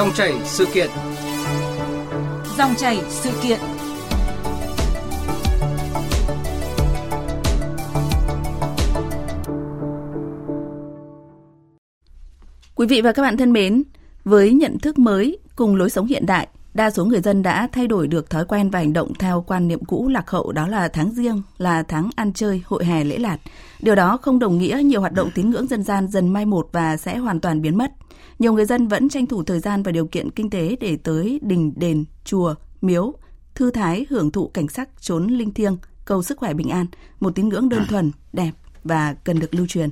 Dòng chảy sự kiện. Dòng chảy sự kiện. Quý vị và các bạn thân mến, với nhận thức mới cùng lối sống hiện đại, đa số người dân đã thay đổi được thói quen và hành động theo quan niệm cũ lạc hậu đó là tháng riêng là tháng ăn chơi, hội hè lễ lạt. Điều đó không đồng nghĩa nhiều hoạt động tín ngưỡng dân gian dần mai một và sẽ hoàn toàn biến mất. Nhiều người dân vẫn tranh thủ thời gian và điều kiện kinh tế để tới đình, đền, chùa, miếu, thư thái hưởng thụ cảnh sắc chốn linh thiêng, cầu sức khỏe bình an, một tín ngưỡng đơn thuần, đẹp và cần được lưu truyền.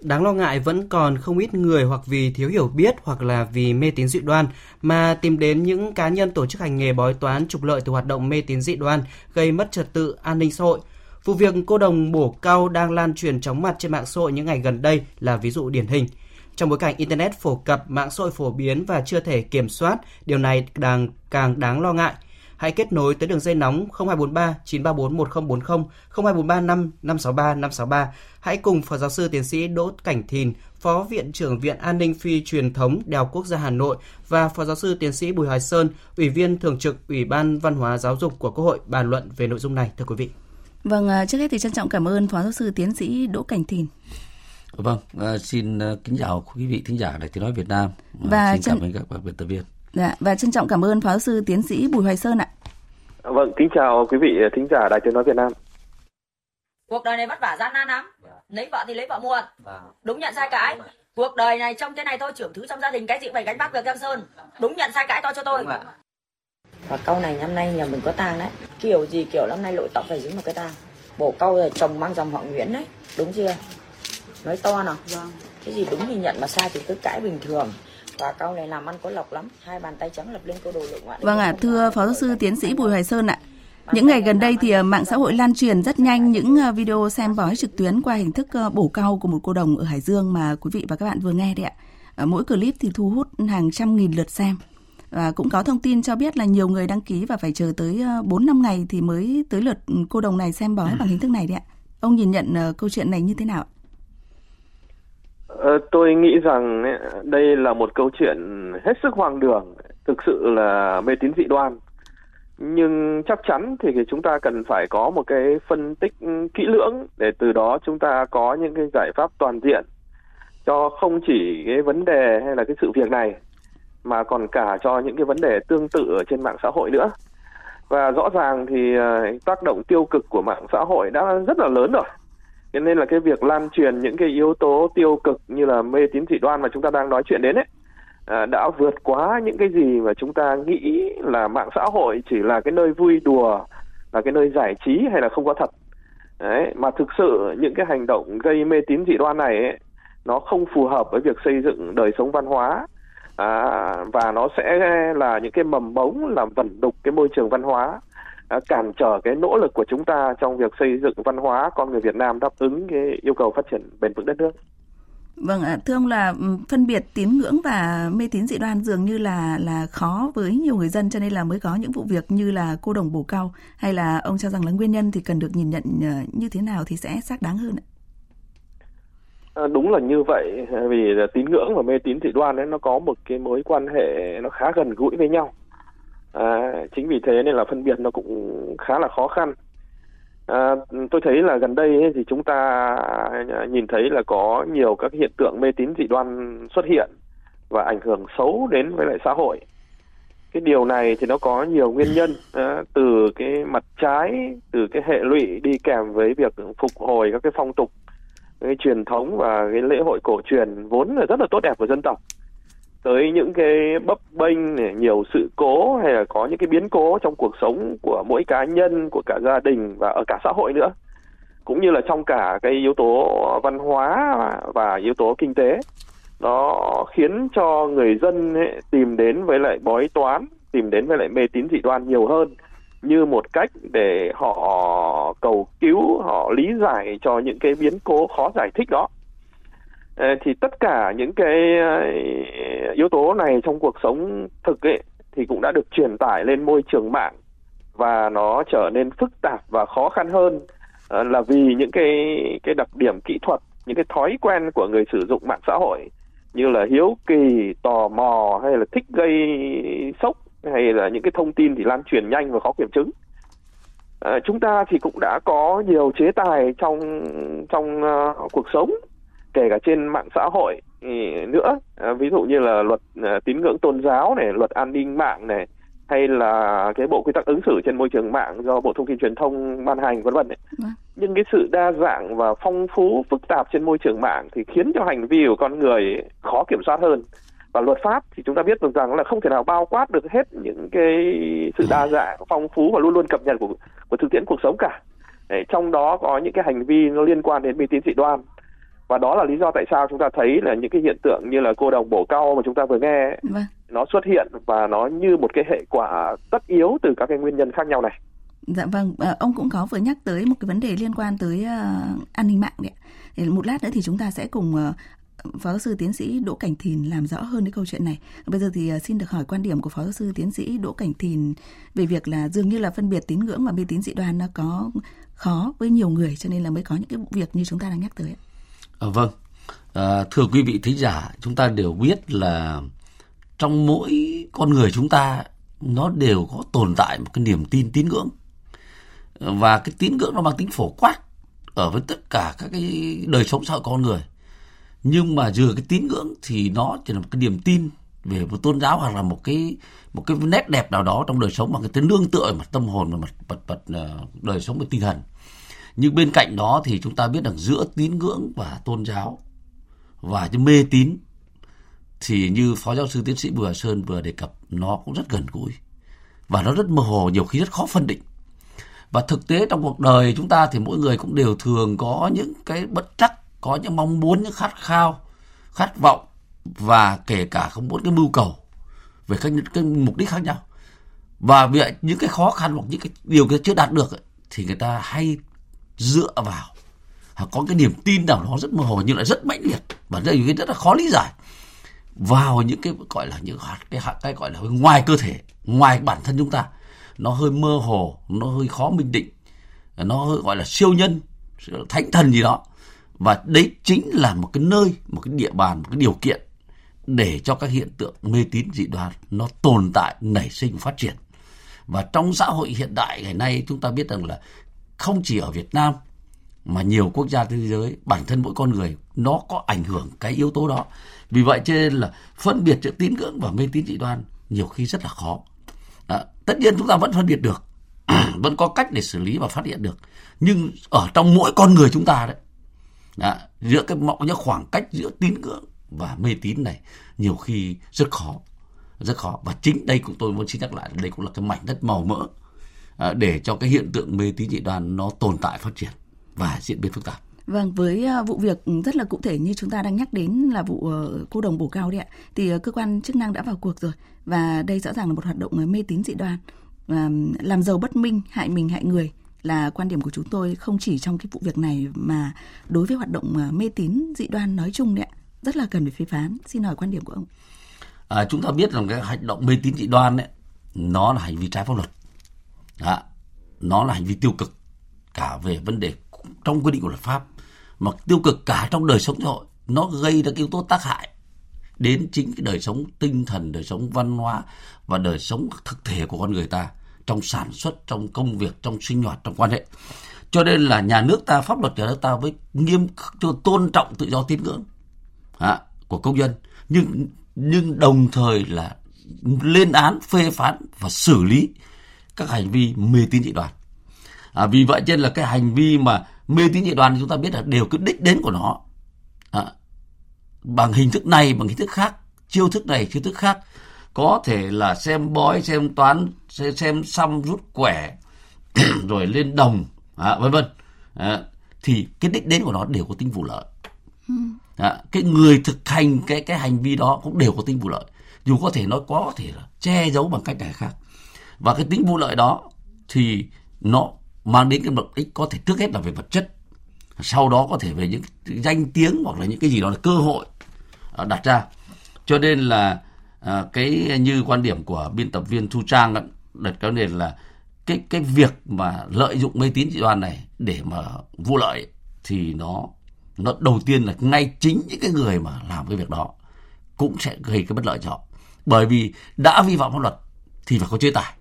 Đáng lo ngại vẫn còn không ít người hoặc vì thiếu hiểu biết hoặc là vì mê tín dị đoan mà tìm đến những cá nhân tổ chức hành nghề bói toán trục lợi từ hoạt động mê tín dị đoan gây mất trật tự an ninh xã hội. Vụ việc cô đồng bổ cao đang lan truyền chóng mặt trên mạng xã hội những ngày gần đây là ví dụ điển hình. Trong bối cảnh Internet phổ cập, mạng xã hội phổ biến và chưa thể kiểm soát, điều này đang càng đáng lo ngại. Hãy kết nối tới đường dây nóng 0243 934 1040 0243 5 563 563. Hãy cùng Phó Giáo sư Tiến sĩ Đỗ Cảnh Thìn, Phó Viện trưởng Viện An ninh Phi truyền thống Đại học Quốc gia Hà Nội và Phó Giáo sư Tiến sĩ Bùi Hoài Sơn, Ủy viên Thường trực Ủy ban Văn hóa Giáo dục của Quốc hội bàn luận về nội dung này. Thưa quý vị. Vâng, à, trước hết thì trân trọng cảm ơn Phó Giáo sư Tiến sĩ Đỗ Cảnh Thìn. Vâng, uh, xin uh, kính chào quý vị thính giả Đài Tiếng nói Việt Nam. Uh, và xin chân... cảm ơn các biên tập viên. Dạ, và trân trọng cảm ơn Phó sư Tiến sĩ Bùi Hoài Sơn ạ. Vâng, kính chào quý vị thính giả Đài Tiếng nói Việt Nam. Cuộc đời này vất vả gian nan lắm. Lấy vợ thì lấy vợ muộn. Đúng nhận sai cái. Cuộc đời này trong thế này thôi trưởng thứ trong gia đình cái gì phải gánh vác việc Giang Sơn. Đúng nhận sai cái to cho tôi. Và câu này năm nay nhà mình có tang đấy. Kiểu gì kiểu năm nay lội tóc phải dính một cái tang. Bổ câu là chồng mang dòng họ Nguyễn đấy. Đúng chưa? Nói to nào. Vâng. Cái gì đúng thì nhận mà sai thì cứ cãi bình thường và câu này làm ăn có lộc lắm hai bàn tay trắng lập lên câu đồ lượng ngoại vâng ạ à, thưa phó giáo sư tiến sĩ bùi hoài sơn ạ những ngày gần đây thì ờ, mạng xã hội lan truyền rất nhanh những ờ, video xem bói trực tuyến qua hình thức ờ, bổ câu của một cô đồng ở Hải Dương mà quý vị và các bạn vừa nghe đấy ạ. Mỗi clip thì thu hút hàng trăm nghìn lượt xem. Và cũng có thông tin cho biết là nhiều người đăng ký và phải chờ tới 4 năm ngày thì mới tới lượt cô đồng này xem bói bằng hình thức này đấy ạ. Ông nhìn nhận câu chuyện này như thế nào? Ờ, tôi nghĩ rằng đây là một câu chuyện hết sức hoang đường, thực sự là mê tín dị đoan. Nhưng chắc chắn thì chúng ta cần phải có một cái phân tích kỹ lưỡng để từ đó chúng ta có những cái giải pháp toàn diện cho không chỉ cái vấn đề hay là cái sự việc này mà còn cả cho những cái vấn đề tương tự ở trên mạng xã hội nữa. Và rõ ràng thì ờ, tác động tiêu cực của mạng xã hội đã rất là lớn rồi thế nên là cái việc lan truyền những cái yếu tố tiêu cực như là mê tín dị đoan mà chúng ta đang nói chuyện đến ấy à, đã vượt quá những cái gì mà chúng ta nghĩ là mạng xã hội chỉ là cái nơi vui đùa là cái nơi giải trí hay là không có thật. Đấy mà thực sự những cái hành động gây mê tín dị đoan này ấy, nó không phù hợp với việc xây dựng đời sống văn hóa. À, và nó sẽ là những cái mầm mống làm vẩn đục cái môi trường văn hóa cản trở cái nỗ lực của chúng ta trong việc xây dựng văn hóa con người Việt Nam đáp ứng cái yêu cầu phát triển bền vững đất nước. Vâng ạ, thưa ông là phân biệt tín ngưỡng và mê tín dị đoan dường như là là khó với nhiều người dân cho nên là mới có những vụ việc như là cô đồng bổ cao hay là ông cho rằng là nguyên nhân thì cần được nhìn nhận ờ, như thế nào thì sẽ xác đáng hơn ạ? À, đúng là như vậy vì tín ngưỡng và mê tín dị đoan ấy nó có một cái mối quan hệ nó khá gần gũi với nhau à, chính vì thế nên là phân biệt nó cũng khá là khó khăn. À, tôi thấy là gần đây ấy, thì chúng ta à, nhìn thấy là có nhiều các hiện tượng mê tín dị đoan xuất hiện và ảnh hưởng xấu đến với lại xã hội. Cái điều này thì nó có nhiều nguyên nhân à, từ cái mặt trái từ cái hệ lụy đi kèm với việc phục hồi các cái phong tục cái truyền thống và cái lễ hội cổ truyền vốn là rất là tốt đẹp của dân tộc tới những cái bấp bênh này, nhiều sự cố hay là có những cái biến cố trong cuộc sống của mỗi cá nhân của cả gia đình và ở cả xã hội nữa. Cũng như là trong cả cái yếu tố văn hóa và yếu tố kinh tế. Nó khiến cho người dân ấy, tìm đến với lại bói toán tìm đến với lại mê tín dị đoan nhiều hơn. Như một cách để họ cầu cứu họ lý giải cho những cái biến cố khó giải thích đó. Ờ, thì tất cả những cái ờ, yếu tố này trong cuộc sống thực ấy thì cũng đã được truyền tải lên môi trường mạng và nó trở nên phức tạp và khó khăn hơn ờ, là vì những cái cái đặc điểm kỹ thuật những cái thói quen của người sử dụng mạng xã hội như là hiếu kỳ tò mò hay là thích gây sốc hay là những cái thông tin thì lan truyền nhanh và khó kiểm chứng. À, chúng ta thì cũng đã có nhiều chế tài trong trong uh, cuộc sống kể cả trên mạng xã hội nữa. À, ví dụ như là luật uh, tín ngưỡng tôn giáo này luật an ninh mạng này hay là cái bộ quy tắc ứng xử trên môi trường mạng do bộ thông tin truyền thông ban hành vân vân vâng. nhưng cái sự đa dạng và phong phú phức tạp trên môi trường mạng thì khiến cho hành vi của con người khó kiểm soát hơn. Và luật pháp thì chúng ta biết được rằng là không thể nào bao quát được hết những cái sự đa dạng phong phú và luôn luôn cập nhật của của thực tiễn cuộc sống cả. Đấy, trong đó có những cái hành vi nó liên quan đến mê tín dị đoan và đó là lý do tại sao chúng ta thấy là những cái hiện tượng như là cô đồng bổ cao mà chúng ta vừa nghe vâng. nó xuất hiện và nó như một cái hệ quả tất yếu từ các cái nguyên nhân khác nhau này Dạ vâng, à, ông cũng có vừa nhắc tới một cái vấn đề liên quan tới uh, an ninh mạng đấy. Để một lát nữa thì chúng ta sẽ cùng uh, Phó giáo sư tiến sĩ Đỗ Cảnh Thìn làm rõ hơn cái câu chuyện này. Bây giờ thì xin được hỏi quan điểm của Phó giáo sư tiến sĩ Đỗ Cảnh Thìn về việc là dường như là phân biệt tín ngưỡng và mê tín dị đoan nó có khó với nhiều người cho nên là mới có những cái vụ việc như chúng ta đang nhắc tới. À, vâng, à, thưa quý vị thính giả, chúng ta đều biết là trong mỗi con người chúng ta nó đều có tồn tại một cái niềm tin tín ngưỡng. Ờ, và cái tín ngưỡng nó mang tính phổ quát ở với tất cả các cái đời sống xã hội con người. Nhưng mà dừa cái tín ngưỡng thì nó chỉ là một cái niềm tin về một tôn giáo hoặc là một cái một cái nét đẹp nào đó trong đời sống mà cái tính nương tựa mặt tâm hồn và mặt vật vật đời sống và tinh thần nhưng bên cạnh đó thì chúng ta biết rằng giữa tín ngưỡng và tôn giáo và cái mê tín thì như phó giáo sư tiến sĩ Bùi Sơn vừa đề cập nó cũng rất gần gũi và nó rất mơ hồ nhiều khi rất khó phân định. Và thực tế trong cuộc đời chúng ta thì mỗi người cũng đều thường có những cái bất trắc có những mong muốn những khát khao khát vọng và kể cả không muốn cái mưu cầu về các cái mục đích khác nhau. Và vì những cái khó khăn hoặc những cái điều kia chưa đạt được ấy, thì người ta hay dựa vào. Hoặc có cái niềm tin nào đó rất mơ hồ nhưng lại rất mãnh liệt. Và đây cái rất là khó lý giải. Vào những cái gọi là những hạt, cái hạt cái gọi là ngoài cơ thể, ngoài bản thân chúng ta, nó hơi mơ hồ, nó hơi khó minh định, nó hơi gọi là siêu nhân thánh thần gì đó. Và đấy chính là một cái nơi, một cái địa bàn, một cái điều kiện để cho các hiện tượng mê tín dị đoan nó tồn tại, nảy sinh, phát triển. Và trong xã hội hiện đại ngày nay, chúng ta biết rằng là không chỉ ở Việt Nam mà nhiều quốc gia trên thế giới bản thân mỗi con người nó có ảnh hưởng cái yếu tố đó. Vì vậy cho nên là phân biệt giữa tín ngưỡng và mê tín dị đoan nhiều khi rất là khó. À, tất nhiên chúng ta vẫn phân biệt được vẫn có cách để xử lý và phát hiện được. Nhưng ở trong mỗi con người chúng ta đấy đó, giữa cái mọi những khoảng cách giữa tín ngưỡng và mê tín này nhiều khi rất khó rất khó. Và chính đây cũng tôi muốn xin nhắc lại đây cũng là cái mảnh đất màu mỡ để cho cái hiện tượng mê tín dị đoan nó tồn tại phát triển và diễn biến phức tạp. Vâng, với à, vụ việc rất là cụ thể như chúng ta đang nhắc đến là vụ ờ, cô đồng bổ cao đấy ạ, thì ờ, cơ quan chức năng đã vào cuộc rồi và đây rõ ràng là một hoạt động mê tín dị đoan. Làm giàu bất minh, hại mình hại người là quan điểm của chúng tôi không chỉ trong cái vụ việc này mà đối với hoạt động mê tín dị đoan nói chung đấy ạ. Rất là cần phải phê phán. Xin hỏi quan điểm của ông. À, chúng ta biết rằng cái hành động mê tín dị đoan đấy nó là hành vi trái pháp luật đó, nó là hành vi tiêu cực cả về vấn đề trong quy định của luật pháp. Mà tiêu cực cả trong đời sống xã hội nó gây ra yếu tố tác hại đến chính cái đời sống tinh thần đời sống văn hóa và đời sống thực thể của con người ta trong sản xuất trong công việc trong sinh hoạt trong quan hệ. Cho nên là nhà nước ta pháp luật nhà nước ta với nghiêm cho tôn trọng tự do tín ngưỡng à, của công dân. Nhưng nhưng đồng thời là lên án phê phán và xử lý các hành vi mê tín dị đoan. À, vì vậy trên là cái hành vi mà mê tín dị đoan chúng ta biết là đều cái đích đến của nó. À, bằng hình thức này bằng hình thức khác chiêu thức này chiêu thức khác. Có thể là xem bói xem toán xem, xem xăm rút quẻ rồi lên đồng à, vân vân. À, thì cái đích đến của nó đều có tính vụ lợi. À, cái người thực hành cái cái hành vi đó cũng đều có tính vụ lợi. Dù có thể nó có thể là che giấu bằng cách này khác và cái tính vụ lợi đó thì nó mang đến cái mục ích có thể trước hết là về vật chất. Sau đó có thể về những danh tiếng hoặc là những cái gì đó là cơ hội à, đặt ra. Cho nên là à, cái như quan điểm của biên tập viên Thu Trang đặt cái nền là cái cái việc mà lợi dụng mê tín dị đoan này để mà vụ lợi thì nó nó đầu tiên là ngay chính những cái người mà làm cái việc đó cũng sẽ gây cái bất lợi cho họ. Bởi vì đã vi phạm pháp luật thì phải có chế tài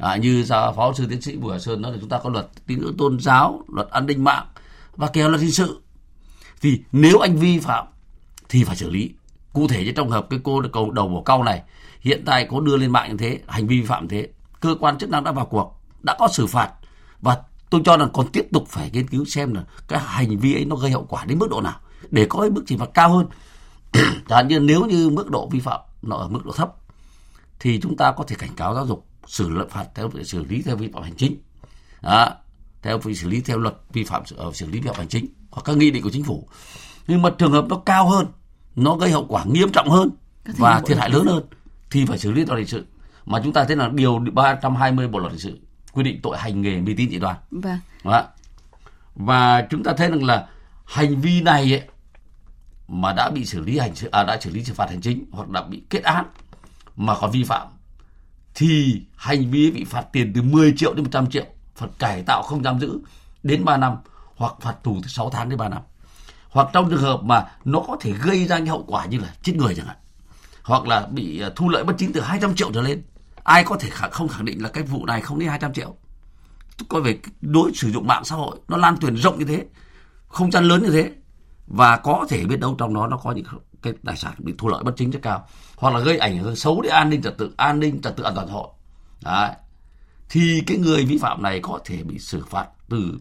à, như phó sư tiến sĩ bùi hải sơn nói là chúng ta có luật tín ngưỡng tôn giáo luật an ninh mạng và kèo luật hình sự. Thì nếu anh vi phạm thì phải xử lý. Cụ thể như trong hợp cái cô cầu đầu bổ cau này hiện tại có đưa lên mạng như thế hành vi vi phạm thế cơ quan chức năng đã vào cuộc đã có xử phạt và tôi cho rằng còn tiếp tục phải nghiên cứu xem là cái hành vi ấy nó gây hậu quả đến mức độ nào để có cái mức chỉ phạt cao hơn. Chẳng như nếu như mức độ vi phạm nó ở mức độ thấp thì chúng ta có thể cảnh cáo giáo dục xử lý phạt theo xử lý theo vi phạm hành chính. Đó, theo xử lý theo luật vi phạm ờ, xử lý vi phạm hành chính hoặc các nghị định của chính phủ. Nhưng mà trường hợp nó cao hơn nó gây hậu quả nghiêm trọng hơn và thiệt hại lớn hơn thì phải xử lý theo hình sự. Mà chúng ta thấy là điều 320 bộ luật hình sự quy định tội hành nghề mê tín dị đoan. Vâng. Đó. và chúng ta thấy rằng là hành vi này ấy, mà đã bị xử lý hành sự à, đã xử lý xử phạt hành chính hoặc đã bị kết án mà còn vi phạm thì hành vi bị phạt tiền từ 10 triệu đến 100 triệu phạt cải tạo không giam giữ đến 3 năm hoặc phạt tù từ 6 tháng đến 3 năm. Hoặc trong trường hợp mà nó có thể gây ra những hậu quả như là chết người chẳng hạn, hoặc là bị à, thu lợi bất chính từ 200 triệu trở lên, ai có thể không khẳng định là cái vụ này không đến 200 triệu. Coi về đối sử dụng mạng xã hội, nó lan truyền rộng như thế, không gian lớn như thế và có thể biết đâu trong đó nó có những cái tài sản bị thu lợi bất chính rất cao hoặc là gây ảnh hưởng xấu đến an ninh trật tự an ninh trật tự an toàn xã hội Đấy. thì cái người vi phạm này có thể bị xử phạt từ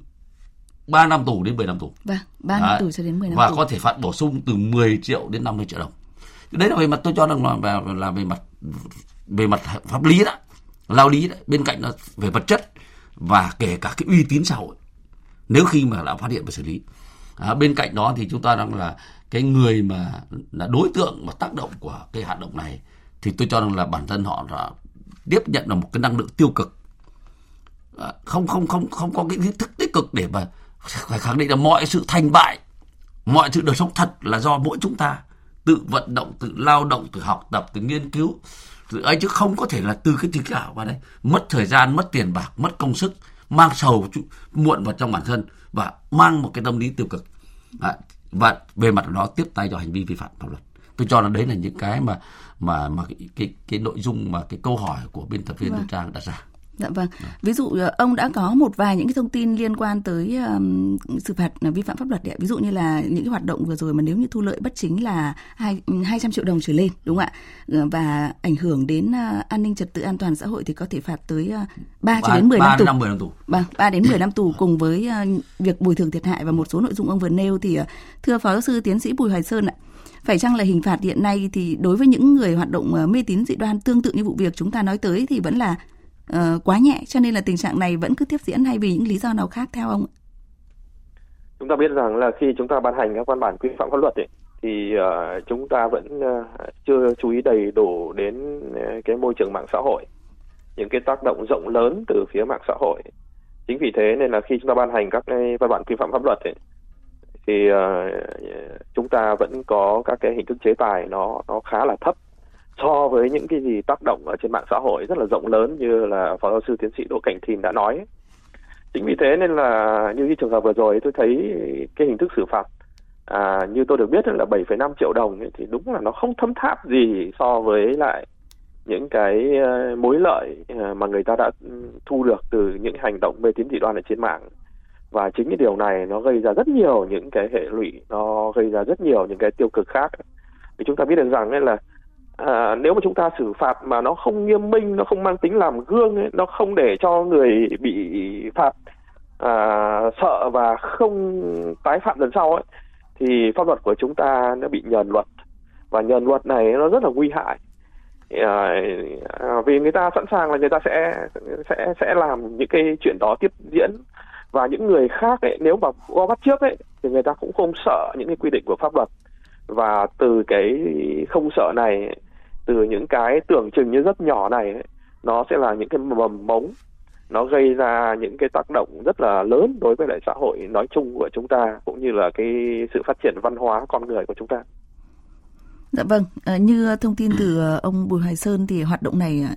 3 năm tù đến 10 năm tù. Vâng, 3 năm tù cho đến 10 năm và tù. có thể phạt bổ sung từ 10 triệu đến 50 triệu đồng. Đấy là về mặt tôi cho rằng là, là, là về mặt về mặt pháp lý đó, lao lý đấy, bên cạnh là về vật chất và kể cả cái uy tín xã hội. Nếu khi mà đã phát hiện và xử lý. À, bên cạnh đó thì chúng ta đang là cái người mà là đối tượng mà tác động của cái hoạt động này thì tôi cho rằng là bản thân họ đã tiếp nhận là một cái năng lượng tiêu cực. À, không không không không có cái ý thức tích cực để mà phải khẳng định là mọi sự thành bại mọi sự đời sống thật là do mỗi chúng ta tự vận động tự lao động tự học tập tự nghiên cứu tự ấy chứ không có thể là từ cái tình cảm vào đây. Mất thời gian mất tiền bạc mất công sức mang sầu muộn vào trong bản thân và mang một cái tâm lý tiêu cực. À, và về mặt đó tiếp tay cho hành vi vi phạm pháp luật. Tôi cho là đấy là những cái mà mà mà cái cái, cái nội dung mà cái câu hỏi của biên tập viên vâng. trang đặt ra Dạ vâng. Ví dụ ờ, ông đã có một vài những cái thông tin liên quan tới um, xử phạt vi phạm pháp luật đấy. Ví dụ như là những cái hoạt động vừa rồi mà nếu như thu lợi bất chính là hai 200 triệu đồng trở lên đúng không ạ? Ờ, và ảnh hưởng đến uh, an ninh trật tự an toàn xã hội thì có thể phạt tới uh, 3 cho đến 10 năm tù. 5 10 năm tù. Vâng, 3 đến 10 năm tù cùng với uh, việc bồi thường thiệt hại và một số nội dung ông vừa nêu thì uh, thưa phó giáo sư tiến sĩ Bùi Hoài Sơn ạ. Phải chăng là hình phạt hiện nay thì đối với những người hoạt động mê tín dị đoan tương tự như vụ việc chúng ta nói tới thì vẫn là uh, quá nhẹ cho nên là tình trạng này vẫn cứ tiếp diễn hay vì những lý do nào khác theo ông? Chúng ta biết rằng là khi chúng ta ban hành các văn bản quy phạm pháp luật ấy, thì uh, chúng ta vẫn uh, chưa chú ý đầy đủ đến uh, cái môi trường mạng xã hội, những cái tác động rộng lớn từ phía mạng xã hội. Chính vì thế nên là khi chúng ta ban hành các cái văn bản quy phạm pháp luật ấy, thì uh, chúng ta vẫn có các cái hình thức chế tài nó nó khá là thấp so với những cái gì tác động ở trên mạng xã hội rất là rộng lớn như là phó giáo sư tiến sĩ Đỗ Cảnh Thìn đã nói. Chính vì thế nên là như cái trường hợp vừa rồi tôi thấy cái hình thức xử phạt à, như tôi được biết là 7,5 triệu đồng thì đúng là nó không thấm tháp gì so với lại những cái ờ, mối lợi ờ, mà người ta đã thu được từ những hành động mê tín dị đoan ở trên mạng và chính cái điều này nó gây ra rất nhiều những cái hệ lụy nó gây ra rất nhiều những cái tiêu cực khác thì chúng ta biết được rằng ấy là à, nếu mà chúng ta xử phạt mà nó không nghiêm minh nó không mang tính làm gương ấy, nó không để cho người bị phạt à, sợ và không tái phạm lần sau ấy thì pháp luật của chúng ta nó bị nhờn luật. Và nhờn luật này nó rất là nguy hại. À, vì người ta sẵn sàng là người ta sẽ sẽ sẽ làm những cái chuyện đó tiếp diễn. Và những người khác ấy nếu mà go bắt trước ấy thì người ta cũng không sợ những cái quy định của pháp luật. Và từ cái không sợ này từ những cái tưởng chừng như rất nhỏ này ấy, nó sẽ là những cái mầm mống nó gây ra những cái tác động rất là lớn đối với lại xã hội nói chung của chúng ta cũng như là cái sự phát triển văn hóa con người của chúng ta. Dạ vâng, ờ, như thông tin từ ờ, ông Bùi Hoài Sơn thì hoạt động này ờ,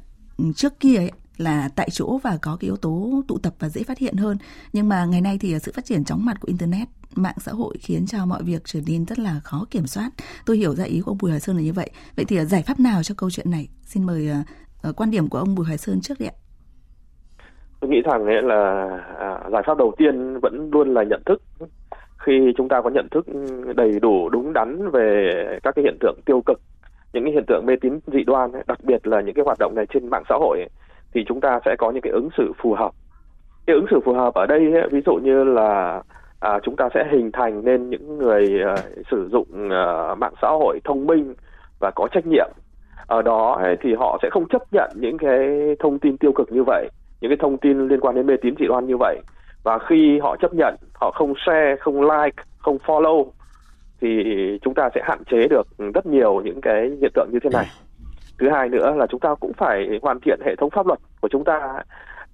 trước kia ấy, là tại chỗ và có cái yếu tố tụ tập và dễ phát hiện hơn. Nhưng mà ngày nay thì sự phát triển chóng mặt của internet mạng xã hội khiến cho mọi việc trở nên rất là khó kiểm soát. Tôi hiểu ra ý của ông Bùi Hoài Sơn là như vậy. Vậy thì à, giải pháp nào cho câu chuyện này? Xin mời uh, quan điểm của ông Bùi Hoài Sơn trước đi ạ. Tôi nghĩ rằng ấy là à, giải pháp đầu tiên vẫn luôn là nhận thức. Khi chúng ta có nhận thức đầy đủ đúng đắn về các cái hiện tượng tiêu cực, những cái hiện tượng mê tín dị đoan, ấy, đặc biệt là những cái hoạt động này trên mạng xã hội ấy, thì chúng ta sẽ có những cái ứng xử phù hợp. Cái ứng xử phù hợp ở đây ấy, ví dụ như là à, chúng ta sẽ hình thành nên những người uh, sử dụng uh, mạng xã hội thông minh và có trách nhiệm. Ở đó ấy, thì họ sẽ không chấp nhận những cái thông tin tiêu cực như vậy những cái thông tin liên quan đến mê tín dị đoan như vậy. Và khi họ chấp nhận họ không share không like không follow thì chúng ta sẽ hạn chế được rất nhiều những cái hiện tượng như thế này thứ hai nữa là chúng ta cũng phải hoàn thiện hệ thống pháp luật của chúng ta.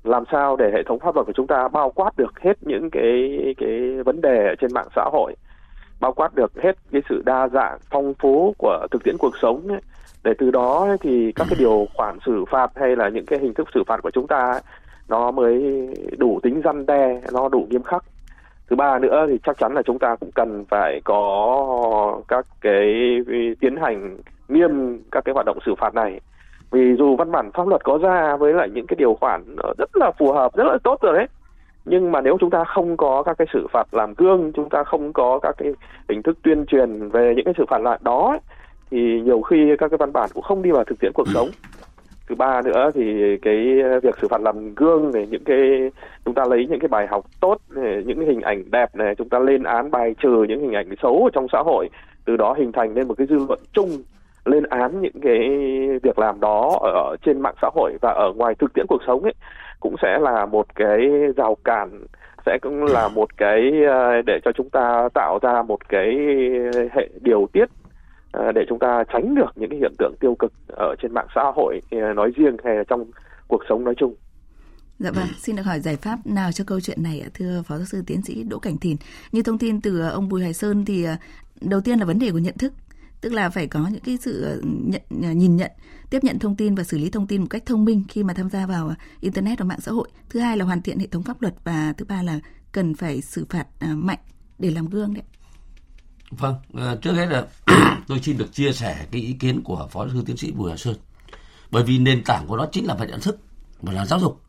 Làm sao để hệ thống pháp luật của chúng ta bao quát được hết những cái cái vấn đề trên mạng xã hội bao quát được hết cái sự đa dạng phong phú của thực tiễn cuộc sống ấy, để từ đó thì các cái điều khoản xử phạt hay là những cái hình thức xử phạt của chúng ta nó mới đủ tính răn đe nó đủ nghiêm khắc. Thứ ba nữa thì chắc chắn là chúng ta cũng cần phải có các cái tiến hành nghiêm các cái hoạt động xử phạt này. Vì dù văn bản pháp luật có ra với lại những cái điều khoản rất là phù hợp rất là tốt rồi đấy. Nhưng mà nếu chúng ta không có các cái xử phạt làm gương chúng ta không có các cái hình thức tuyên truyền về những cái xử phạt lại đó thì nhiều khi các cái văn bản cũng không đi vào thực tiễn cuộc sống. Thứ ba nữa thì cái việc xử phạt làm gương này những cái chúng ta lấy những cái bài học tốt này, những cái hình ảnh đẹp này chúng ta lên án bài trừ những hình ảnh xấu ở trong xã hội từ đó hình thành nên một cái dư luận chung lên án những cái việc làm đó ở trên mạng xã hội và ở ngoài thực tiễn cuộc sống ấy cũng sẽ là một cái rào cản sẽ cũng là một cái ờ, để cho chúng ta tạo ra một cái hệ điều tiết ờ, để chúng ta tránh được những cái hiện tượng tiêu cực ở trên mạng xã hội ờ, nói riêng hay là trong cuộc sống nói chung. Dạ vâng, xin được hỏi giải pháp nào cho câu chuyện này ạ, thưa Phó giáo sư tiến sĩ Đỗ Cảnh Thìn. Như thông tin từ ông Bùi Hải Sơn thì đầu tiên là vấn đề của nhận thức tức là phải có những cái sự ờ, nhận, ờ, nhìn nhận tiếp nhận thông tin và xử lý thông tin một cách thông minh khi mà tham gia vào ờ, internet và mạng xã hội. Thứ hai là hoàn thiện hệ thống pháp luật và thứ ba là cần phải xử phạt mạnh để làm gương đấy vâng trước hết là tôi xin được chia sẻ cái ý kiến của phó giáo sư tiến sĩ bùi hà sơn. Bởi vì nền tảng của nó chính là phải nhận thức và là giáo dục.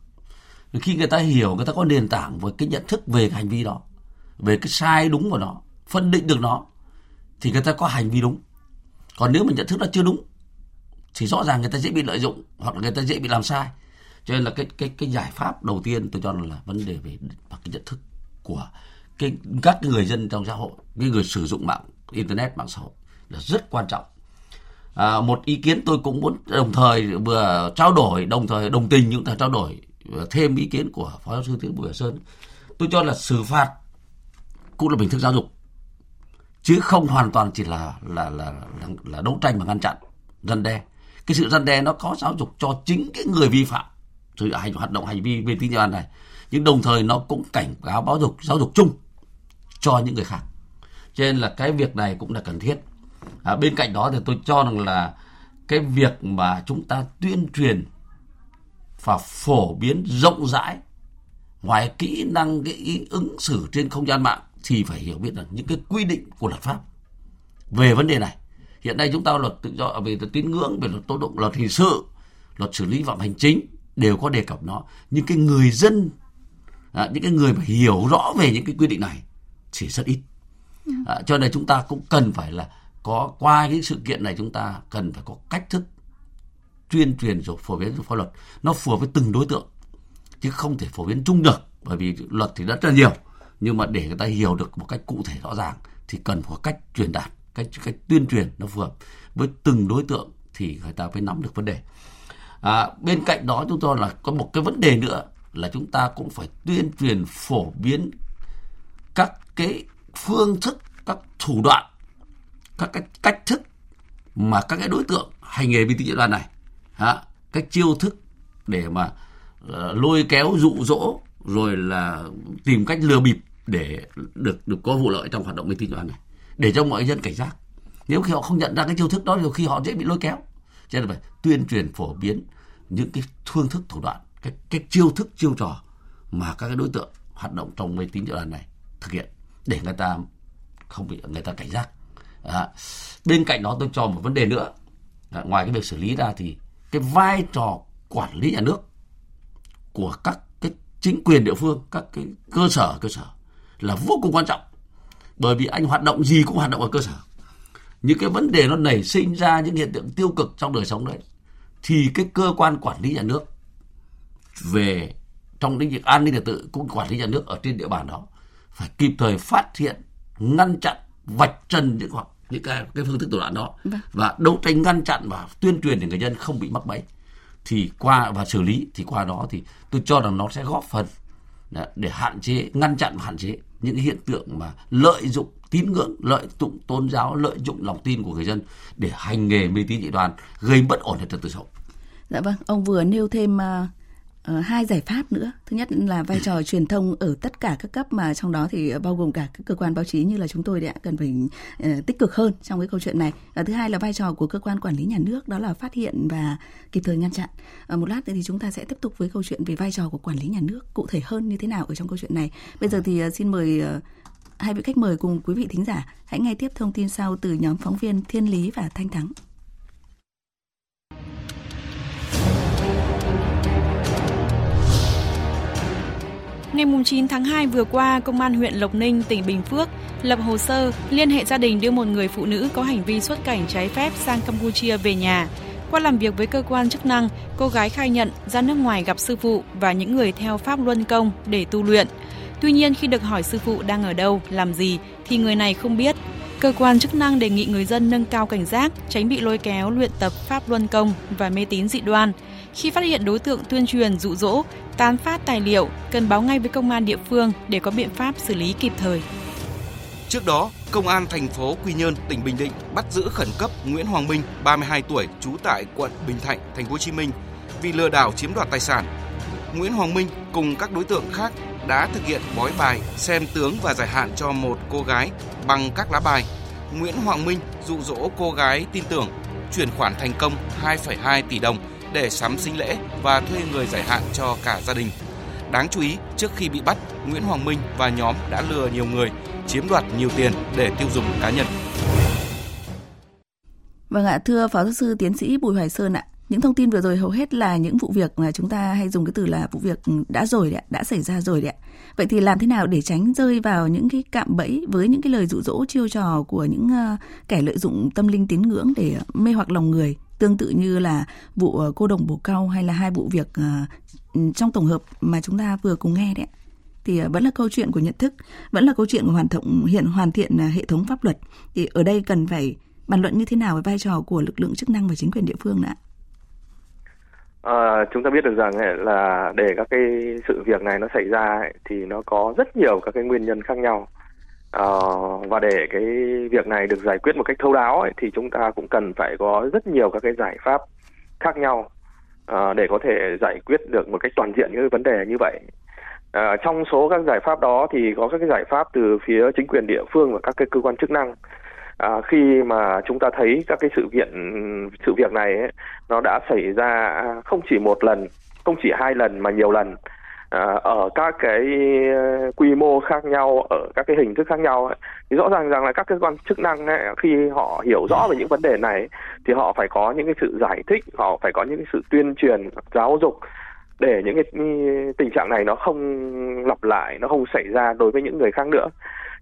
Khi người ta hiểu người ta có nền tảng với cái nhận thức về cái hành vi đó về cái sai đúng của nó phân định được nó thì người ta có hành vi đúng còn nếu mà nhận thức nó chưa đúng thì rõ ràng người ta dễ bị lợi dụng hoặc là người ta dễ bị làm sai. Cho nên là cái cái cái giải pháp đầu tiên tôi cho là vấn đề về và cái nhận thức của cái các người dân trong xã hội cái người sử dụng mạng internet mạng xã hội là rất quan trọng. À, một ý kiến tôi cũng muốn đồng thời vừa trao đổi đồng thời đồng tình chúng ta trao đổi thêm ý kiến của phó giáo sư tiến bùi sơn. Tôi cho là xử phạt cũng là hình thức giáo dục chứ không hoàn toàn chỉ là là là là, là đấu tranh và ngăn chặn răn đe. Cái sự răn đe nó có giáo dục cho chính cái người vi phạm sự hành hoạt động hành vi về tín nhiệm này. Nhưng đồng thời nó cũng cảnh báo giáo dục giáo dục chung cho những người khác. Cho nên là cái việc này cũng là cần thiết. À, bên cạnh đó thì tôi cho rằng là cái việc mà chúng ta tuyên truyền và phổ biến rộng rãi ngoài kỹ năng cái ứng xử trên không gian mạng thì phải hiểu biết rằng những cái quy định của luật pháp về vấn đề này. Hiện nay chúng ta luật tự do à, về tín ngưỡng về luật tố tụng luật hình sự luật xử lý phạm hành chính đều có đề cập nó. Nhưng cái người dân à, những cái người mà hiểu rõ về những cái quy định này chỉ rất ít. À, cho nên chúng ta cũng cần phải là có qua cái sự kiện này chúng ta cần phải có cách thức tuyên truyền rồi phổ biến pháp luật. Nó phù hợp với từng đối tượng chứ không thể phổ biến chung được bởi vì luật thì rất là nhiều nhưng mà để người ta hiểu được một cách cụ thể rõ ràng thì cần có cách truyền đạt cách cách tuyên truyền nó phù hợp với từng đối tượng thì người ta mới nắm được vấn đề. À, bên cạnh đó chúng tôi là có một cái vấn đề nữa là chúng ta cũng phải tuyên truyền phổ biến các cái phương thức các thủ đoạn các cái cách thức mà các cái đối tượng hành nghề vi tín dị đoan này à, cách chiêu thức để mà uh, lôi kéo dụ dỗ rồi là tìm cách lừa bịp để được được có vụ lợi trong hoạt động mê tín dị đoan này để cho mọi dân cảnh giác. Nếu khi họ không nhận ra cái chiêu thức đó thì khi họ dễ bị lôi kéo. Cho nên phải tuyên truyền phổ biến những cái phương thức thủ đoạn cái cái chiêu thức chiêu trò mà các cái đối tượng hoạt động trong mê tín dị đoan này thực hiện để người ta không bị người ta cảnh giác. À, bên cạnh đó tôi cho một vấn đề nữa. À, ngoài cái việc xử lý ra thì cái vai trò quản lý nhà nước của các cái chính quyền địa phương các cái cơ sở cơ sở là vô cùng quan trọng. Bởi vì anh hoạt động gì cũng hoạt động ở cơ sở. Những cái vấn đề nó nảy sinh ra những hiện tượng tiêu cực trong đời sống đấy thì cái cơ quan quản lý nhà nước về trong lĩnh vực an ninh trật tự cũng quản lý nhà nước ở trên địa bàn đó phải kịp thời phát hiện ngăn chặn vạch trần những hoặc những cái cái phương thức thủ đoạn đó. Vâng. và đấu tranh ngăn chặn và tuyên truyền để người dân không bị mắc bẫy. Thì qua và xử lý thì qua đó thì tôi cho rằng nó sẽ góp phần để hạn chế ngăn chặn và hạn chế những hiện tượng mà lợi dụng tín ngưỡng lợi dụng tôn giáo lợi dụng lòng tin của người dân để hành nghề mê tín dị đoan gây bất ổn trật tự xã hội. Dạ vâng, ông vừa nêu thêm à, uh, hai giải pháp nữa. Thứ nhất là vai trò truyền thông ở tất cả các cấp mà trong đó thì bao gồm cả các cơ quan báo chí như là chúng tôi đã cần phải uh, tích cực hơn trong cái câu chuyện này. Và thứ hai là vai trò của cơ quan quản lý nhà nước đó là phát hiện và kịp thời ngăn chặn. Uh, một lát nữa thì chúng ta sẽ tiếp tục với câu chuyện về vai trò của quản lý nhà nước cụ thể hơn như thế nào ở trong câu chuyện này. Bây giờ thì uh, xin mời uh, hai vị khách mời cùng quý vị thính giả hãy nghe tiếp thông tin sau từ nhóm phóng viên Thiên Lý và Thanh Thắng. Ngày 9 tháng 2 vừa qua, Công an huyện Lộc Ninh, tỉnh Bình Phước lập hồ sơ liên hệ gia đình đưa một người phụ nữ có hành vi xuất cảnh trái phép sang Campuchia về nhà. Qua làm việc với cơ quan chức năng, cô gái khai nhận ra nước ngoài gặp sư phụ và những người theo pháp luân công để tu luyện. Tuy nhiên khi được hỏi sư phụ đang ở đâu, làm gì thì người này không biết. Cơ quan chức năng đề nghị người dân nâng cao cảnh giác, tránh bị lôi kéo luyện tập pháp luân công và mê tín dị đoan. Khi phát hiện đối tượng tuyên truyền dụ dỗ, tán phát tài liệu, cần báo ngay với công an địa phương để có biện pháp xử lý kịp thời. Trước đó, Công an thành phố Quy Nhơn, tỉnh Bình Định bắt giữ khẩn cấp Nguyễn Hoàng Minh, 32 tuổi, trú tại quận Bình Thạnh, thành phố Hồ Chí Minh vì lừa đảo chiếm đoạt tài sản. Nguyễn Hoàng Minh cùng các đối tượng khác đã thực hiện bói bài, xem tướng và giải hạn cho một cô gái bằng các lá bài. Nguyễn Hoàng Minh dụ dỗ cô gái tin tưởng chuyển khoản thành công 2,2 tỷ đồng để sắm sinh lễ và thuê người giải hạn cho cả gia đình. Đáng chú ý, trước khi bị bắt, Nguyễn Hoàng Minh và nhóm đã lừa nhiều người, chiếm đoạt nhiều tiền để tiêu dùng cá nhân. Vâng ạ, thưa Phó giáo sư tiến sĩ Bùi Hoài Sơn ạ, những thông tin vừa rồi hầu hết là những vụ việc mà chúng ta hay dùng cái từ là vụ việc đã rồi đấy, đã xảy ra rồi đấy. Vậy thì làm thế nào để tránh rơi vào những cái cạm bẫy với những cái lời dụ dỗ chiêu trò của những ờ, kẻ lợi dụng tâm linh tín ngưỡng để ờ, mê hoặc lòng người, tương tự như là vụ ờ, cô đồng bồ cao hay là hai vụ việc trong tổng hợp mà chúng ta vừa cùng nghe đấy thì vẫn là câu chuyện của nhận thức, vẫn là câu chuyện của hoàn thiện hiện hoàn thiện hệ thống pháp luật. Thì ở đây cần phải bàn luận như thế nào về vai trò của lực lượng chức năng và chính quyền địa phương nữa? À, chúng ta biết được rằng ấy, là để các cái sự việc này nó xảy ra ấy, thì nó có rất nhiều các cái nguyên nhân khác nhau. À, và để cái việc này được giải quyết một cách thấu đáo ấy, thì chúng ta cũng cần phải có rất nhiều các cái giải pháp khác nhau à, để có thể giải quyết được một cách toàn diện những vấn đề như vậy. À, trong số các giải pháp đó thì có các cái giải pháp từ phía chính quyền địa phương và các cái cơ quan chức năng à, khi mà chúng ta thấy các cái sự kiện sự việc này ấy, nó đã xảy ra không chỉ một lần không chỉ hai lần mà nhiều lần. À, ở các cái ờ, quy mô khác nhau ở các cái hình thức khác nhau ấy, thì rõ ràng rằng là các cơ quan chức năng ấy, khi họ hiểu rõ về những vấn đề này thì họ phải có những cái sự giải thích họ phải có những cái sự tuyên truyền giáo dục để những cái ừ, tình trạng này nó không lặp lại nó không xảy ra đối với những người khác nữa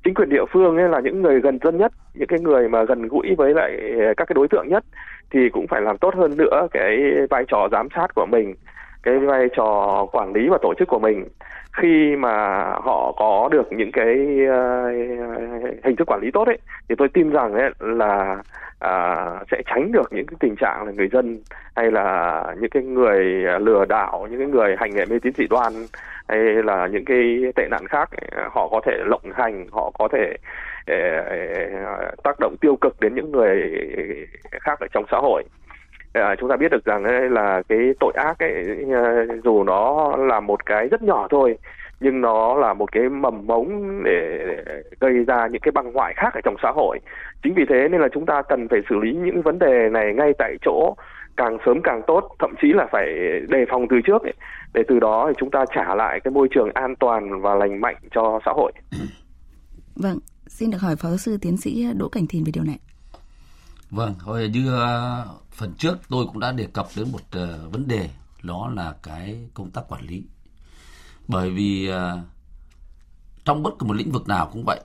chính quyền địa phương ấy là những người gần dân nhất, những cái người mà gần gũi với lại các cái đối tượng nhất, thì cũng phải làm tốt hơn nữa cái vai trò giám sát của mình, cái vai trò quản lý và tổ chức của mình khi mà họ có được những cái uh, hình thức quản lý tốt ấy thì tôi tin rằng ấy là uh, sẽ tránh được những cái tình trạng là người dân hay là những cái người à, lừa đảo những cái người hành nghề mê tín dị đoan hay là những cái tệ nạn khác họ có thể lộng hành họ có thể uh, tác động tiêu cực đến những người khác ở trong xã hội. À, chúng ta biết được rằng ấy, là cái tội ác ấy ờ, dù nó là một cái rất nhỏ thôi nhưng nó là một cái mầm mống để gây ra những cái băng hoại khác ở trong xã hội chính vì thế nên là chúng ta cần phải xử lý những vấn đề này ngay tại chỗ càng sớm càng tốt thậm chí là phải đề phòng từ trước ấy, để từ đó thì chúng ta trả lại cái môi trường an toàn và lành mạnh cho xã hội. Vâng, xin được hỏi phó giáo sư tiến sĩ Đỗ Cảnh Thìn về điều này. Vâng, hồi như ờ, phần trước tôi cũng đã đề cập đến một ờ, vấn đề đó là cái công tác quản lý. Bởi vì ờ, trong bất cứ một lĩnh vực nào cũng vậy.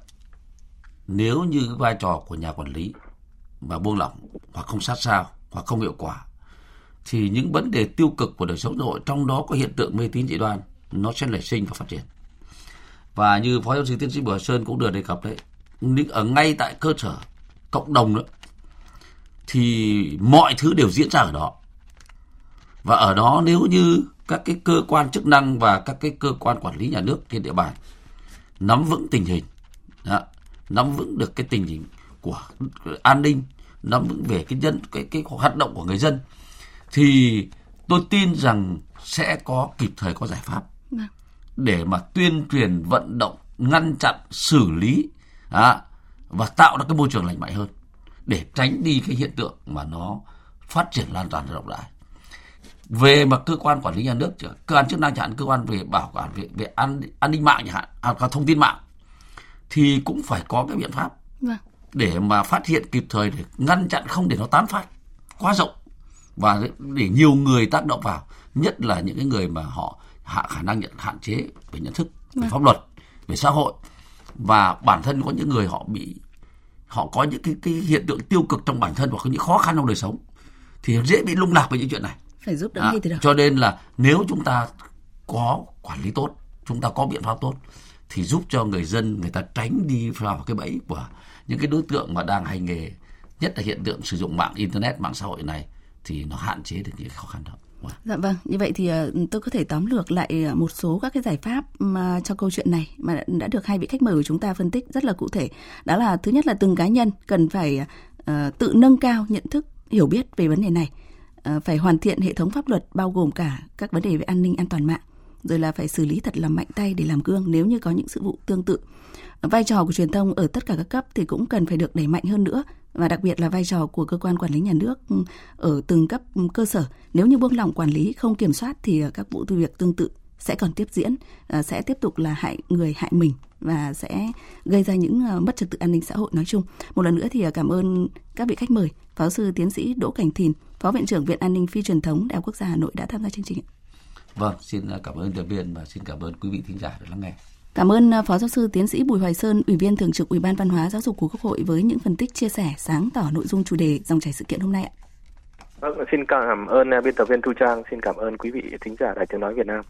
Nếu như vai trò của nhà quản lý mà buông lỏng hoặc không sát sao hoặc không hiệu quả thì những vấn đề tiêu cực của đời sống xã hội trong đó có hiện tượng mê tín dị đoan nó sẽ nảy sinh và phát triển và như phó giáo sư tiến sĩ bùa sơn cũng được đề cập đấy ở ngay tại cơ sở cộng đồng nữa thì mọi thứ đều diễn ra ở đó và ở đó nếu như các cái cơ quan chức năng và các cái cơ quan quản lý nhà nước trên địa bàn nắm vững tình hình đó, nắm vững được cái tình hình của an ninh nắm vững về cái dân cái cái hoạt động của người dân thì tôi tin rằng sẽ có kịp thời có giải pháp vâng. để mà tuyên truyền vận động ngăn chặn xử lý à, và tạo ra cái môi trường lành mạnh hơn để tránh đi cái hiện tượng mà nó phát triển lan tràn rộng rãi về mà cơ quan quản lý nhà nước cơ quan chức năng chẳng hạn cơ quan về bảo quản về về an an ninh mạng chẳng hạn à, thông tin mạng thì cũng phải có cái biện pháp vâng. để mà phát hiện kịp thời để ngăn chặn không để nó tán phát quá rộng và để nhiều người tác động vào nhất là những cái người mà họ hạ khả năng nhận hạn chế về nhận thức về vâng. pháp luật về xã hội và bản thân có những người họ bị họ có những cái, cái hiện tượng tiêu cực trong bản thân hoặc có những khó khăn trong đời sống thì dễ bị lung lạc với những chuyện này. Phải giúp đỡ à, từ đầu. Cho nên là nếu chúng ta có quản lý tốt chúng ta có biện pháp tốt thì giúp cho người dân người ta tránh đi vào cái bẫy của những cái đối tượng mà đang hành nghề nhất là hiện tượng sử dụng mạng internet mạng xã hội này thì nó hạn chế được những khó khăn đó ạ. Dạ vâng, như vậy thì ờ, tôi có thể tóm lược lại ờ, một số các cái giải pháp mà cho câu chuyện này mà đã được hai vị khách mời của chúng ta phân tích rất là cụ thể. Đó là thứ nhất là từng cá nhân cần phải uh, tự nâng cao nhận thức, hiểu biết về vấn đề này, uh, phải hoàn thiện hệ thống pháp luật bao gồm cả các vấn đề về an ninh an toàn mạng, rồi là phải xử lý thật là mạnh tay để làm gương nếu như có những sự vụ tương tự. Vai trò của truyền thông ở tất cả các cấp thì cũng cần phải được đẩy mạnh hơn nữa và đặc biệt là vai trò của cơ quan quản lý nhà nước ừ, ở từng cấp ừ, cơ sở. Nếu như buông lỏng quản lý không kiểm soát thì ờ, các vụ việc tương tự sẽ còn tiếp diễn, ờ, sẽ tiếp tục là hại người hại mình và sẽ gây ra những ờ, mất trật tự an ninh xã hội nói chung. Một lần nữa thì cảm ơn các vị khách mời, Phó sư tiến sĩ Đỗ Cảnh Thìn, Phó viện trưởng Viện An ninh Phi truyền thống Đại học Quốc gia Hà Nội đã tham gia chương trình. Vâng, xin cảm ơn tập viên và xin cảm ơn quý vị thính giả đã lắng nghe. Cảm ơn à, Phó Giáo sư Tiến sĩ Bùi Hoài Sơn, Ủy viên Thường trực Ủy ban Văn hóa Giáo dục của Quốc hội với những phân tích chia sẻ sáng tỏ nội dung chủ đề dòng chảy sự kiện hôm nay ạ. Vâng, xin cảm ơn à, biên tập viên Thu Trang, xin cảm ơn quý vị thính giả Đài Tiếng Nói Việt Nam.